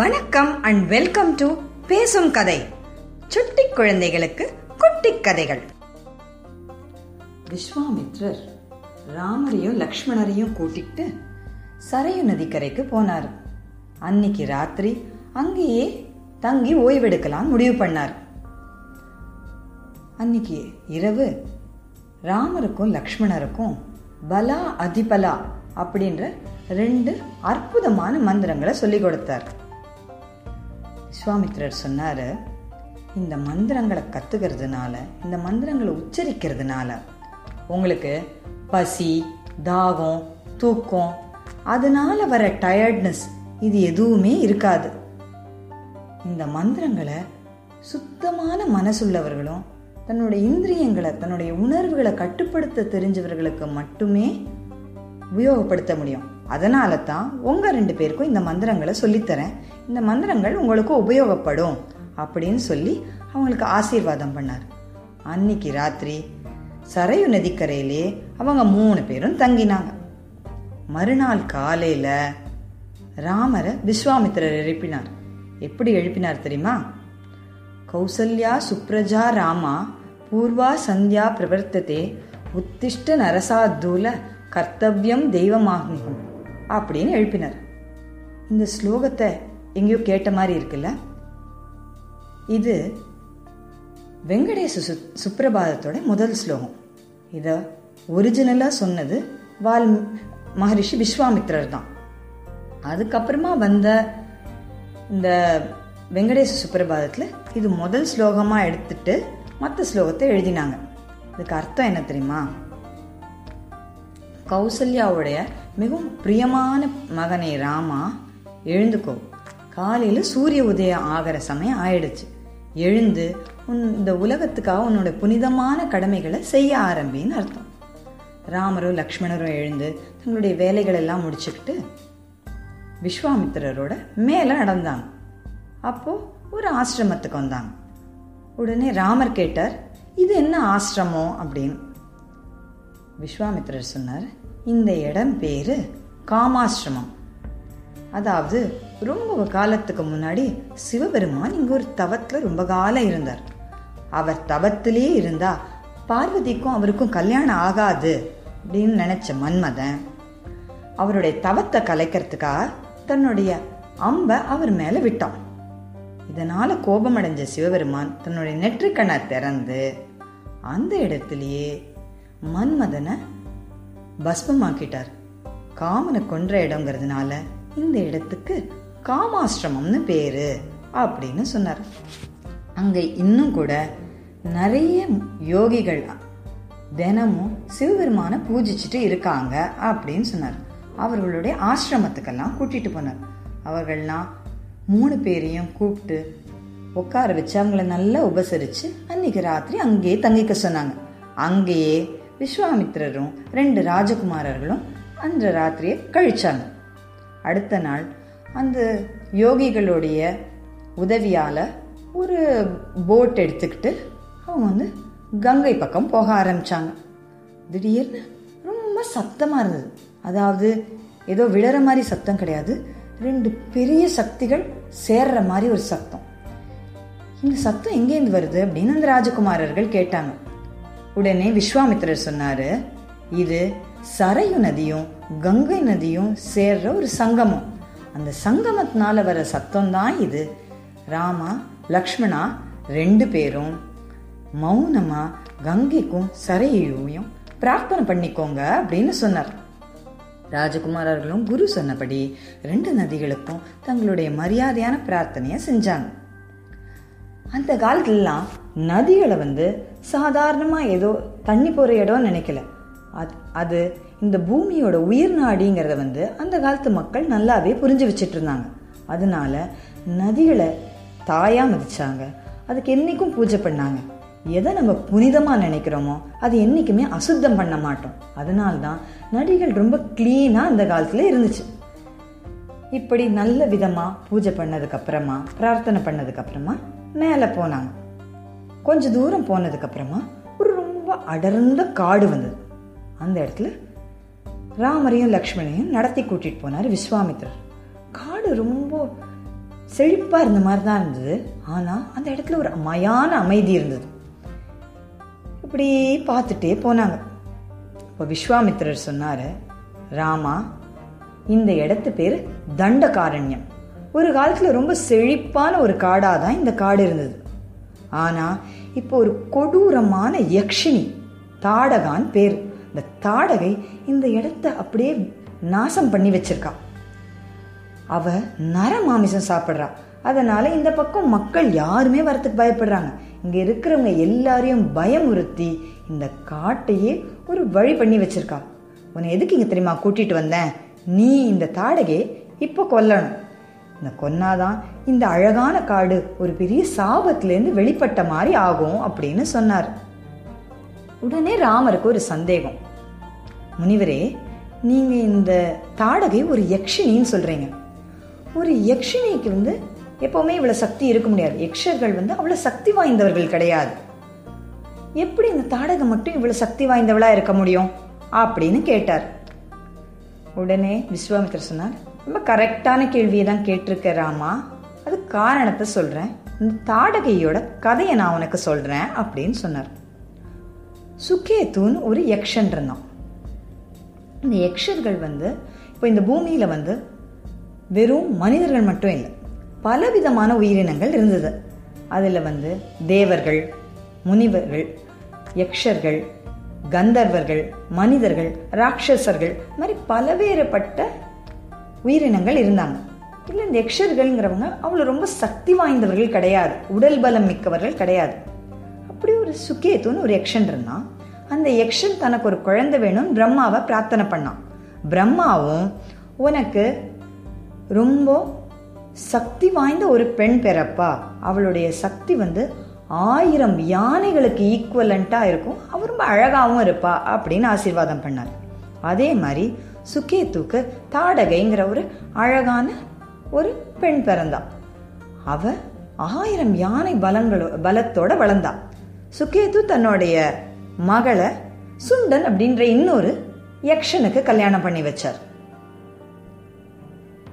வணக்கம் and welcome to பேசும் கதை. சுட்டி குழந்தைகளுக்கு குட்டி கதைகள். விஸ்வாமித்ரர் ராமரையும் லக்ஷ்மணரையும் கூட்டிட்டு சரையு நதிக்கரைக்கு போனார். அன்னைக்கு ராத்திரி அங்கேயே தங்கி ஓய்வெடுக்கலாம் முடிவு பண்ணார். அன்னைக்கு இரவு ராமருக்கும் லக்ஷ்மணருக்கும் பலா அதிபலா அப்படின்ற ரெண்டு அற்புதமான மந்திரங்களை சொல்லிக் கொடுத்தார். விஸ்வாமித்ரர் சொன்னார் இந்த மந்திரங்களை கற்றுக்கிறதுனால இந்த மந்திரங்களை உச்சரிக்கிறதுனால உங்களுக்கு பசி தாகம் தூக்கம் அதனால வர டயர்ட்னஸ் இது எதுவுமே இருக்காது. இந்த மந்திரங்களை சுத்தமான மனசுள்ளவர்களும் தன்னுடைய இந்திரியங்களை தன்னுடைய உணர்வுகளை கட்டுப்படுத்த தெரிஞ்சவர்களுக்கு மட்டுமே உபயோகப்படுத்த முடியும். அதனால தான் உங்கள் ரெண்டு பேருக்கும் இந்த மந்திரங்களை சொல்லித்தரேன். இந்த மந்திரங்கள் உங்களுக்கு உபயோகப்படும் அப்படின்னு சொல்லி அவங்களுக்கு ஆசீர்வாதம் பண்ணார். அன்னைக்கு ராத்திரி சரையு நதிக்கரையிலே அவங்க மூணு பேரும் தங்கினாங்க. மறுநாள் காலையில் ராமரை விஸ்வாமித்திரர் எழுப்பினார். எப்படி எழுப்பினார் தெரியுமா? கௌசல்யா சுப்ரஜா ராமா பூர்வா சந்தியா பிரவர்த்ததே உத்திஷ்ட நரசாத்தூல கர்த்தவியம் தெய்வமாகும். அப்படின்னு எழுப்பினார். இந்த ஸ்லோகத்தை எங்கேயோ கேட்ட மாதிரி இருக்குல்ல? இது வெங்கடேச சு சுப்பிரபாதத்தோட முதல் ஸ்லோகம். இதை ஒரிஜினலாக சொன்னது வால் மகரிஷி விஸ்வாமித்ரர் தான். அதுக்கப்புறமா வந்த இந்த வெங்கடேச சுப்பிரபாதத்தில் இது முதல் ஸ்லோகமாக எடுத்துட்டு மற்ற ஸ்லோகத்தை எழுதினாங்க. இதுக்கு அர்த்தம் என்ன தெரியுமா? கௌசல்யாவுடைய மிகவும் பிரியமான மகனே ராமா எழுந்துக்கோ. காலையில் சூரிய உதயம் ஆகிற சமயம் ஆயிடுச்சு. எழுந்து உன் இந்த உலகத்துக்காக உன்னோட புனிதமான கடமைகளை செய்ய ஆரம்பின்னு அர்த்தம். ராமரும் லக்ஷ்மணரும் எழுந்து தங்களுடைய வேலைகள் எல்லாம் முடிச்சுக்கிட்டு விஸ்வாமித்திரரோட மேலே நடந்தாங்க. அப்போது ஒரு ஆசிரமத்துக்கு வந்தாங்க. உடனே ராமர் கேட்டார் இது என்ன ஆசிரமம்? அப்படின்னு. விஸ்வாமித்திரர் சொன்னார் இந்த இடம் பேரு காமாசிரமம். அதாவது ரொம்ப காலத்துக்கு முன்னாடி சிவபெருமான் இங்க ஒரு தவத்துல ரொம்ப காலம் இருந்தார். அவர் தவத்திலேயே இருந்தா பார்வதிக்கும் அவருக்கும் கல்யாணம் ஆகாது அப்படின்னு நினைச்ச மன்மதன் அவருடைய தவத்தை கலைக்கிறதுக்காக தன்னுடைய அம்பை அவர் மேல விட்டான். இதனால கோபமடைஞ்ச சிவபெருமான் தன்னுடைய நெற்றிக்கண்ணை திறந்து அந்த இடத்திலேயே மன்மதனை பஸ்மமாக்கிட்டார் காமனை கொன்ற இடங்கிறதுனால இந்த இடத்துக்கு காமாசிரமம்னு பேரு அப்படின்னு சொன்னார். அங்க இன்னும் கூட நிறைய யோகிகள் தினமும் சிவபெருமானை பூஜிச்சுட்டு இருக்காங்க அப்படின்னு சொன்னார். அவர்களுடைய ஆசிரமத்துக்கெல்லாம் கூட்டிட்டு போனார். அவர்கள்லாம் மூணு பேரையும் கூப்பிட்டு உட்கார வச்சு அவங்கள நல்லா உபசரிச்சு அன்னைக்கு ராத்திரி அங்கேயே தங்கிக்க சொன்னாங்க. அங்கேயே விஸ்வாமித்திரரும் ரெண்டு ராஜகுமாரர்களும் அந்த ராத்திரியை கழிச்சாங்க. அடுத்த நாள் அந்த யோகிகளுடைய உதவியால் ஒரு போட் எடுத்துக்கிட்டு அவங்க வந்து கங்கை பக்கம் போக ஆரம்பிச்சாங்க. திடீர்னு ரொம்ப சத்தமாக இருந்தது. அதாவது ஏதோ விழற மாதிரி சத்தம் கிடையாது. ரெண்டு பெரிய சக்திகள் சேர்ற மாதிரி ஒரு சத்தம். இந்த சத்தம் எங்கேருந்து வருது அப்படின்னு அந்த ராஜகுமாரர்கள் கேட்டாங்க. உடனே விஸ்வாமித்திரர் சொன்னாரு இது சரையு நதியும் கங்கை நதியும் சேர்ற ஒரு சங்கமம். அந்த சங்கமத்தினால வர சத்தம் தான் இது. ராமா லக்ஷ்மணா ரெண்டு பேரும் மௌனமா கங்கைக்கும் சரையையும் பிரார்த்தனை பண்ணிக்கோங்க அப்படின்னு சொன்னார். ராஜகுமாரர்களும் குரு சொன்னபடி ரெண்டு நதிகளுக்கும் தங்களுடைய மரியாதையான பிரார்த்தனையை செஞ்சாங்க. அந்த காலத்துலலாம் நதிகளை வந்து சாதாரணமாக ஏதோ தண்ணி போகிற இடம் நினைக்கல. அது அது இந்த பூமியோட உயிர் நாடிங்கிறத வந்து அந்த காலத்து மக்கள் நல்லாவே புரிஞ்சு வச்சுட்டு இருந்தாங்க அதனால நதிகளை தாயாக மதிச்சாங்க. அதுக்கு என்னைக்கும் பூஜை பண்ணாங்க. எதை நம்ம புனிதமாக நினைக்கிறோமோ அது என்றைக்குமே அசுத்தம் பண்ண மாட்டோம். அதனால்தான் தான் நதிகள் ரொம்ப க்ளீனாக அந்த காலத்தில் இருந்துச்சு. இப்படி நல்ல விதமா பூஜை பண்ணதுக்கு அப்புறமா பிரார்த்தனை பண்ணதுக்கு அப்புறமா மேலே போனாங்க. கொஞ்ச தூரம் போனதுக்கு அப்புறமா ஒரு ரொம்ப அடர்ந்த காடு வந்தது. அந்த இடத்துல ராமரையும் லக்ஷ்மணையும் நடத்தி கூட்டிட்டு போனார் விஸ்வாமித்திரர் காடு ரொம்ப செழிப்பாக இருந்த மாதிரி தான் இருந்தது. ஆனால் அந்த இடத்துல ஒரு மயான அமைதி இருந்தது. இப்படி பார்த்துட்டே போனாங்க. இப்போ விஸ்வாமித்திரர் சொன்னார் ராமா இந்த இடத்து பேர் தண்டகாரண்யம். ஒரு காலத்தில் ரொம்ப செழிப்பான ஒரு காடாக தான் இந்த காடு இருந்தது. ஆனால் இப்போ ஒரு கொடூரமான யக்ஷினி தாடகான் பேர். இந்த தாடகை இந்த இடத்த அப்படியே நாசம் பண்ணி வச்சிருக்கா. அவ நர மாமிசம் சாப்பிட்றா. அதனால இந்த பக்கம் மக்கள் யாருமே வரத்துக்கு பயப்படுறாங்க. இங்க இருக்கிறவங்க எல்லாரையும் பயமுறுத்தி இந்த காட்டையே ஒரு வழி பண்ணி வச்சிருக்கா. உன்னை எதுக்கு இங்க தெரியுமா கூட்டிட்டு வந்தேன்? நீ இந்த தாடகையை இப்போ கொல்லணும். இந்த கொன்னாதான் இந்த அழகான காடு ஒரு பெரிய சாபத்திலேருந்து வெளிப்பட்ட மாதிரி ஆகும் அப்படின்னு சொன்னார். உடனே ராமருக்கு ஒரு சந்தேகம். முனிவரே நீங்க இந்த தாடகை ஒரு யக்ஷினின்னு சொல்றீங்க. ஒரு யக்ஷினிக்கு வந்து எப்பவுமே இவ்வளவு சக்தி இருக்க முடியாது. யக்ஷர்கள் வந்து அவ்வளவு சக்தி வாய்ந்தவர்கள் கிடையாது. எப்படி இந்த தாடகை மட்டும் இவ்வளவு சக்தி வாய்ந்தவளா இருக்க முடியும்? அப்படின்னு கேட்டார். உடனே விஸ்வாமித்திரர் சொன்னார் ரொம்ப கரெக்டான கேள்வியை தான் கேட்டிருக்க ராமா. அது காரணத்தை சொல்கிறேன் இந்த தாடகையோட கதையை நான் உனக்கு சொல்கிறேன் அப்படின்னு சொன்னார். சுக்கேத்துன்னு ஒரு யக்ஷன் இருந்தான். இந்த யக்ஷர்கள் வந்து இப்போ இந்த பூமியில் வந்து வெறும் மனிதர்கள் மட்டும் இல்லை பலவிதமான உயிரினங்கள் இருந்தது. அதில் வந்து தேவர்கள் முனிவர்கள் யக்ஷர்கள் கந்தர்வர்கள் மனிதர்கள் ராட்சசர்கள் மாதிரி பலவேறுபட்ட உயிரினங்கள் இருந்தாங்க. இல்லை இந்த யக்ஷர்கள்ங்கிறவங்க அவ்வளோ ரொம்ப சக்தி வாய்ந்தவர்கள் கிடையாது. உடல் பலம் மிக்கவர்கள் கிடையாது. அப்படி ஒரு சுக்கேத்துன்னு ஒரு யக்ஷன் இருந்தான். அந்த யக்ஷன் தனக்கு ஒரு குழந்தை வேணும்னு பிரம்மாவை பிரார்த்தனை பண்ணான். பிரம்மாவும் உனக்கு ரொம்ப சக்தி வாய்ந்த ஒரு பெண் பிறப்பா. அவளுடைய சக்தி வந்து ஆயிரம் யானைகளுக்கு ஈக்குவலண்ட்டாக இருக்கும். அவ ரொம்ப அழகாகவும் இருப்பா அப்படின்னு ஆசீர்வாதம் பண்ணார் அதே மாதிரி சுக்கேத்துக்கு தாடகைங்கிற ஒரு அழகான ஒரு பெண் பிறந்தா. அவ ஆயிரம் யானை பலங்களோ பலத்தோட வளர்ந்தா. சுக்கேத்து தன்னுடைய மகளை சுண்டன் அப்படின்ற இன்னொரு யக்ஷனுக்கு கல்யாணம் பண்ணி வச்சார்.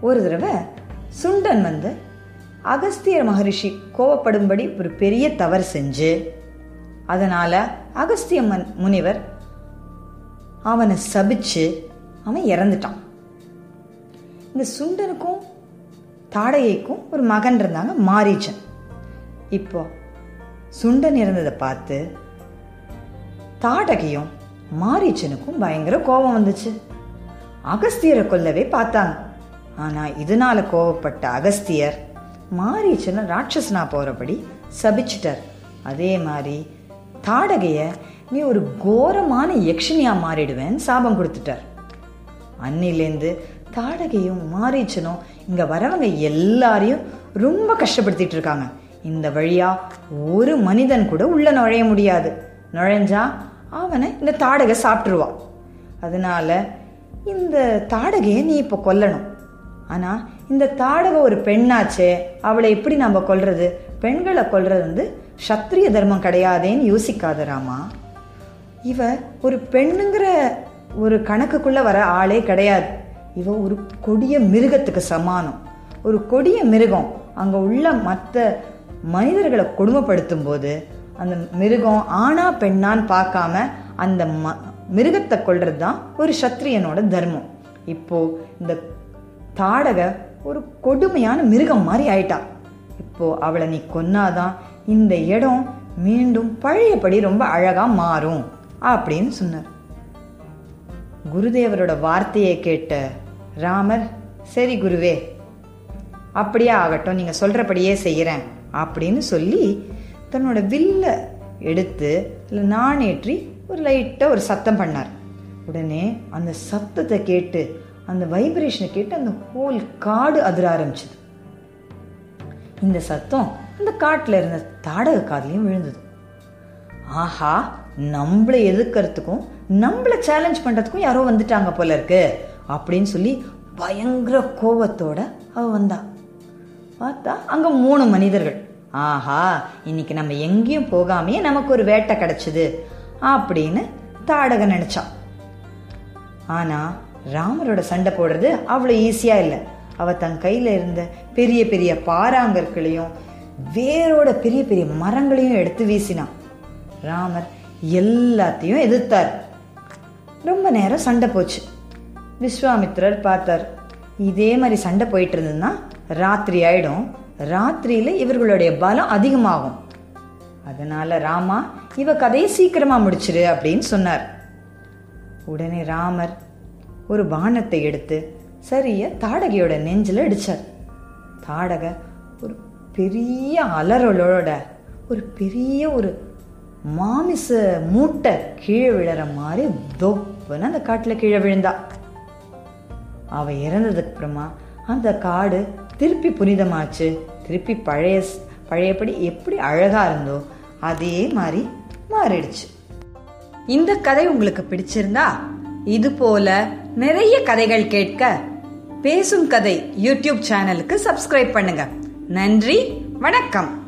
ஒரு தடவை சுண்டன் வந்து அகஸ்தியர் மகரிஷி கோவப்படும்படி ஒரு பெரிய தவறு செஞ்சு அதனால அகஸ்திய முனிவர் அவனை சபிச்சு அவன் இறந்துட்டான். இந்த சுண்டனுக்கும் தாடகைக்கும் ஒரு மகன் இருந்தாங்க மாரீச்சன். இப்போ சுண்டன் இறந்ததை பார்த்து தாடகையும் மாரீச்சனுக்கும் பயங்கர கோபம் வந்துச்சு. அகஸ்தியரை கொல்லவே பார்த்தாங்க. ஆனா இதனால கோவப்பட்ட அகஸ்தியர் மாரீச்சனை ராட்சசனா போகிறபடி சபிச்சிட்டார். அதே மாதிரி தாடகைய நீ ஒரு கோரமான யக்ஷனியா மாறிடுவேன்னு சாபம் கொடுத்துட்டார். அன்னிலேருந்து தாடகையும் மாரீச்சனும் இங்க வரவங்க எல்லாரையும் ரொம்ப கஷ்டப்படுத்திட்டு இருக்காங்க. இந்த வழியா ஒரு மனிதன் கூட உள்ள நுழைய முடியாது. நுழைஞ்சா அவனை இந்த தாடகை சாப்பிட்டுருவான் அதனால இந்த தாடகையை நீ இப்போ கொல்லணும். ஆனா இந்த தாடகை ஒரு பெண்ணாச்சே அவளை எப்படி நம்ம கொல்றது? பெண்களை கொல்றது வந்து சத்திரிய தர்மம் கிடையாதேன்னு யோசிக்காத ராமா. இவ ஒரு பெண்ணுங்கிற ஒரு கணக்குக்குள்ள வர ஆளே கிடையாது. இவ ஒரு கொடிய மிருகத்துக்கு சமானம். ஒரு கொடிய மிருகம் அங்க உள்ள மற்ற மனிதர்களை கொடுமைப்படுத்தும் போது அந்த மிருகம் ஆணா பெண்ணான்னு பார்க்காம அந்த ம மிருகத்தை கொள்றது தான் ஒரு சத்திரியனோட தர்மம். இப்போ இந்த தாடக ஒரு கொடுமையான மிருகம் மாதிரி ஆயிட்டா. இப்போ அவளை நீ கொன்னாதான் இந்த இடம் மீண்டும் பழையபடி ரொம்ப அழகா மாறும் அப்படின்னு சொன்னார். குருதேவரோட வார்த்தையை கேட்ட ராமர் சரி குருவே அப்படியே ஆகட்டும் நீங்க சொல்றபடியே செய்யறேன் அப்படின்னு சொல்லி தன்னோட வில்ல எடுத்து நாணேற்றி ஒரு லைட்டாக ஒரு சத்தம் பண்ணார். உடனே அந்த சத்தத்தை கேட்டு அந்த வைப்ரேஷனை கேட்டு அந்த ஹோல் காடு அதிர ஆரம்பிச்சது. இந்த சத்தம் அந்த காட்டில் இருந்த தாடக காதலையும் விழுந்தது. ஆஹா நம்மளை எதிர்க்கிறதுக்கும் நம்மளை சேலஞ்ச் பண்ணுறதுக்கும் யாரோ வந்துட்டாங்க போல இருக்கு அப்படின்னு சொல்லி பயங்கர கோவத்தோட அவ வந்தா. பார்த்தா அங்க மூணு மனிதர்கள். ஆஹா இன்னைக்கு நம்ம எங்கேயும் போகாமையே நமக்கு ஒரு வேட்டை கிடைச்சது அப்படின்னு தாடக நினச்சான். ஆனா ராமரோட சண்டை போடுறது அவ்வளோ ஈஸியாக இல்லை. அவள் தன் கையில் இருந்த பெரிய பெரிய பாறாங்கற்களையும் வேரோட பெரிய பெரிய மரங்களையும் எடுத்து வீசினான். ராமர் எல்லாத்தையும் எதிர்த்தார். ரொம்ப நேரம் சண்டை போச்சு. விஸ்வாமித்ரர் பார்த்தார். இதே மாதிரி சண்டை போயிட்டு இருந்ததுன்னா ராத்திரி ஆயிடும். ராத்திரியில இவர்களுடைய பலம் அதிகமாகும். அதனால ராமா இவ கதையை சீக்கிரமா முடிச்சிரு அப்படின்னு சொன்னார். உடனே ராமர் ஒரு பானத்தை எடுத்து சரிய தாடகையோட நெஞ்சில் அடிச்சார் தாடகை ஒரு பெரிய அலறலோட ஒரு பெரிய ஒரு மாமிச மூட்டை கீழே விழற மாதிரி தொப்புன்னு அந்த காட்டில் கீழே விழுந்தா. அவ இறந்ததுக்கு அப்புறமா அந்த காடு திருப்பி புனிதமாச்சு. திருப்பி பழைய பழையபடி எப்படி அழகா இருந்தோ அதே மாதிரி மாறிடுச்சு. இந்த கதை உங்களுக்கு பிடிச்சிருந்தா இது போல நிறைய கதைகள் கேட்க பேசும் கதை யூடியூப் சேனலுக்கு சப்ஸ்கிரைப் பண்ணுங்க. நன்றி வணக்கம்.